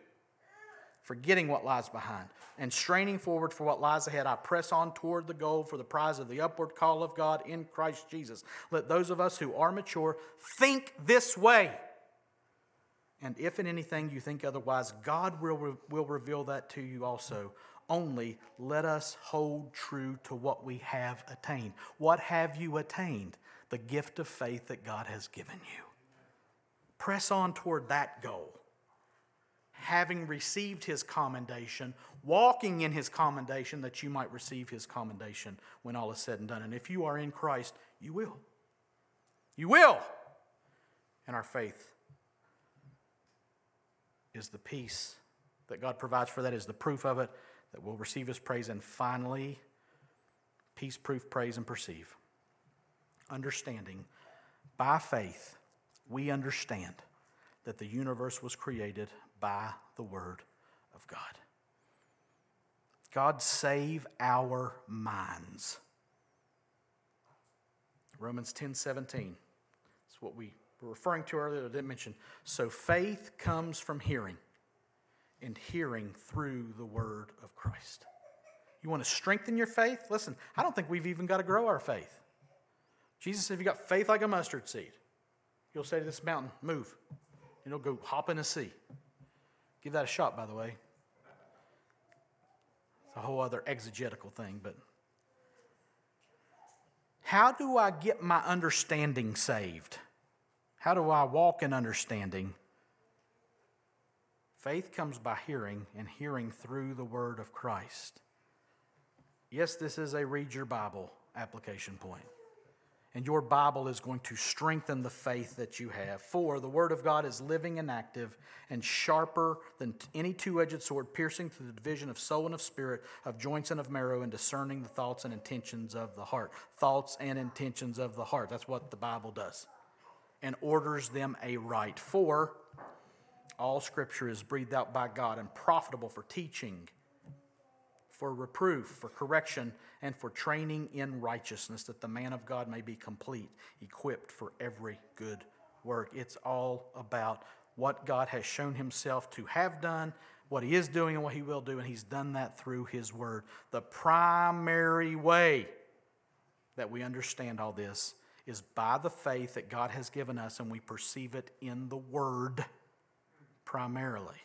forgetting what lies behind, and straining forward for what lies ahead, I press on toward the goal for the prize of the upward call of God in Christ Jesus. Let those of us who are mature think this way. And if in anything you think otherwise, God will, will reveal that to you also. Only let us hold true to what we have attained. What have you attained? The gift of faith that God has given you. Press on toward that goal having received his commendation, walking in his commendation, that you might receive his commendation when all is said and done. And if you are in Christ, you will. You will. And our faith is the peace that God provides for that, is the proof of it, that we will receive his praise. And finally, peace, proof, praise, and perceive. Understanding by faith, we understand that the universe was created by the Word of God. God, save our minds. Romans 10 17. That's what we were referring to earlier, I didn't mention. So faith comes from hearing, and hearing through the Word of Christ. You want to strengthen your faith? Listen, I don't think we've even got to grow our faith. Jesus said, if you got faith like a mustard seed, you'll say to this mountain, move, and it'll go hop in the sea. Give that a shot, by the way. It's a whole other exegetical thing, but how do I get my understanding saved? How do I walk in understanding? Faith comes by hearing, and hearing through the word of Christ. Yes, this is a read your Bible application point and your Bible is going to strengthen the faith that you have. For the Word of God is living and active and sharper than any two edged sword, piercing to the division of soul and of spirit, of joints and of marrow, and discerning the thoughts and intentions of the heart. Thoughts and intentions of the heart. That's what the Bible does. And orders them aright. For all Scripture is breathed out by God and profitable for teaching for reproof, for correction, and for training in righteousness, that the man of God may be complete, equipped for every good work. It's all about what God has shown himself to have done, what he is doing, and what he will do, and he's done that through his word. The primary way that we understand all this is by the faith that God has given us, and we perceive it in the word primarily.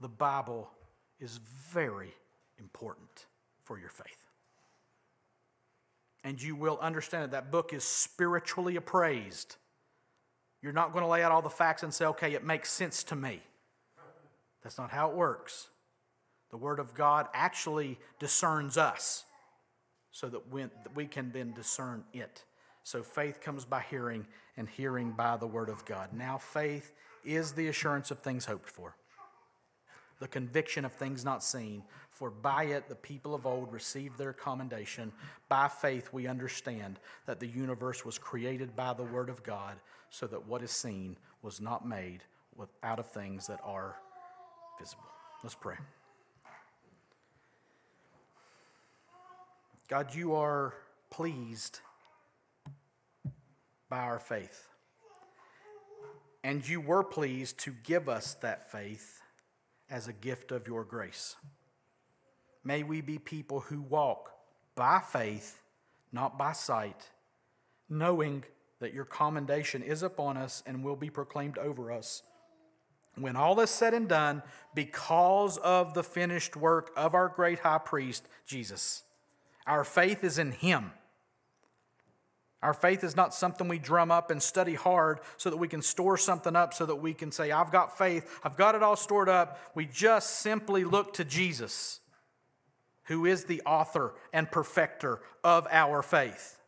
The Bible is very important for your faith. And you will understand that that book is spiritually appraised. You're not going to lay out all the facts and say, okay, it makes sense to me. That's not how it works. The Word of God actually discerns us so that we can then discern it. So faith comes by hearing, and hearing by the Word of God. Now, faith is the assurance of things hoped for the conviction of things not seen. For by it the people of old received their commendation. By faith we understand that the universe was created by the Word of God, so that what is seen was not made out of things that are visible. Let's pray. God, you are pleased by our faith. And you were pleased to give us that faith as a gift of your grace. May we be people who walk by faith, not by sight, knowing that your commendation is upon us and will be proclaimed over us when all is said and done, because of the finished work of our great high priest, Jesus. Our faith is in him. Our faith is not something we drum up and study hard so that we can store something up so that we can say, I've got faith, I've got it all stored up. We just simply look to Jesus, who is the author and perfecter of our faith.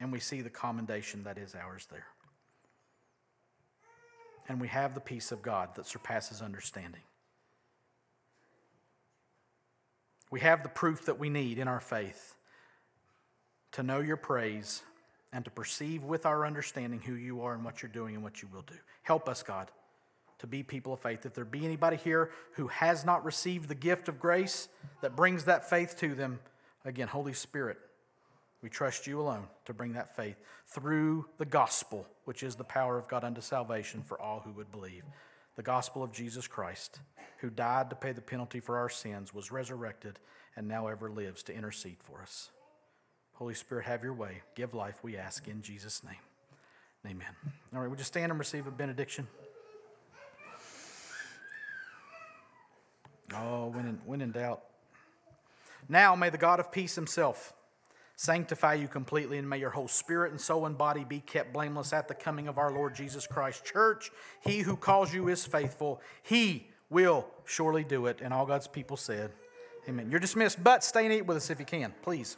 And we see the commendation that is ours there. And we have the peace of God that surpasses understanding. We have the proof that we need in our faith to know your praise and to perceive with our understanding who you are and what you're doing and what you will do. Help us, God, to be people of faith. If there be anybody here who has not received the gift of grace that brings that faith to them, again, Holy Spirit, we trust you alone to bring that faith through the gospel, which is the power of God unto salvation for all who would believe. The gospel of Jesus Christ, who died to pay the penalty for our sins, was resurrected, and now ever lives to intercede for us. Holy Spirit, have your way. Give life, we ask in Jesus' name. Amen. All right, would you stand and receive a benediction? Oh, when in, when in doubt. Now may the God of peace himself sanctify you completely, and may your whole spirit and soul and body be kept blameless at the coming of our Lord Jesus Christ. Church, he who calls you is faithful. He will surely do it. And all God's people said, Amen. You're dismissed, but stay and eat with us if you can, please.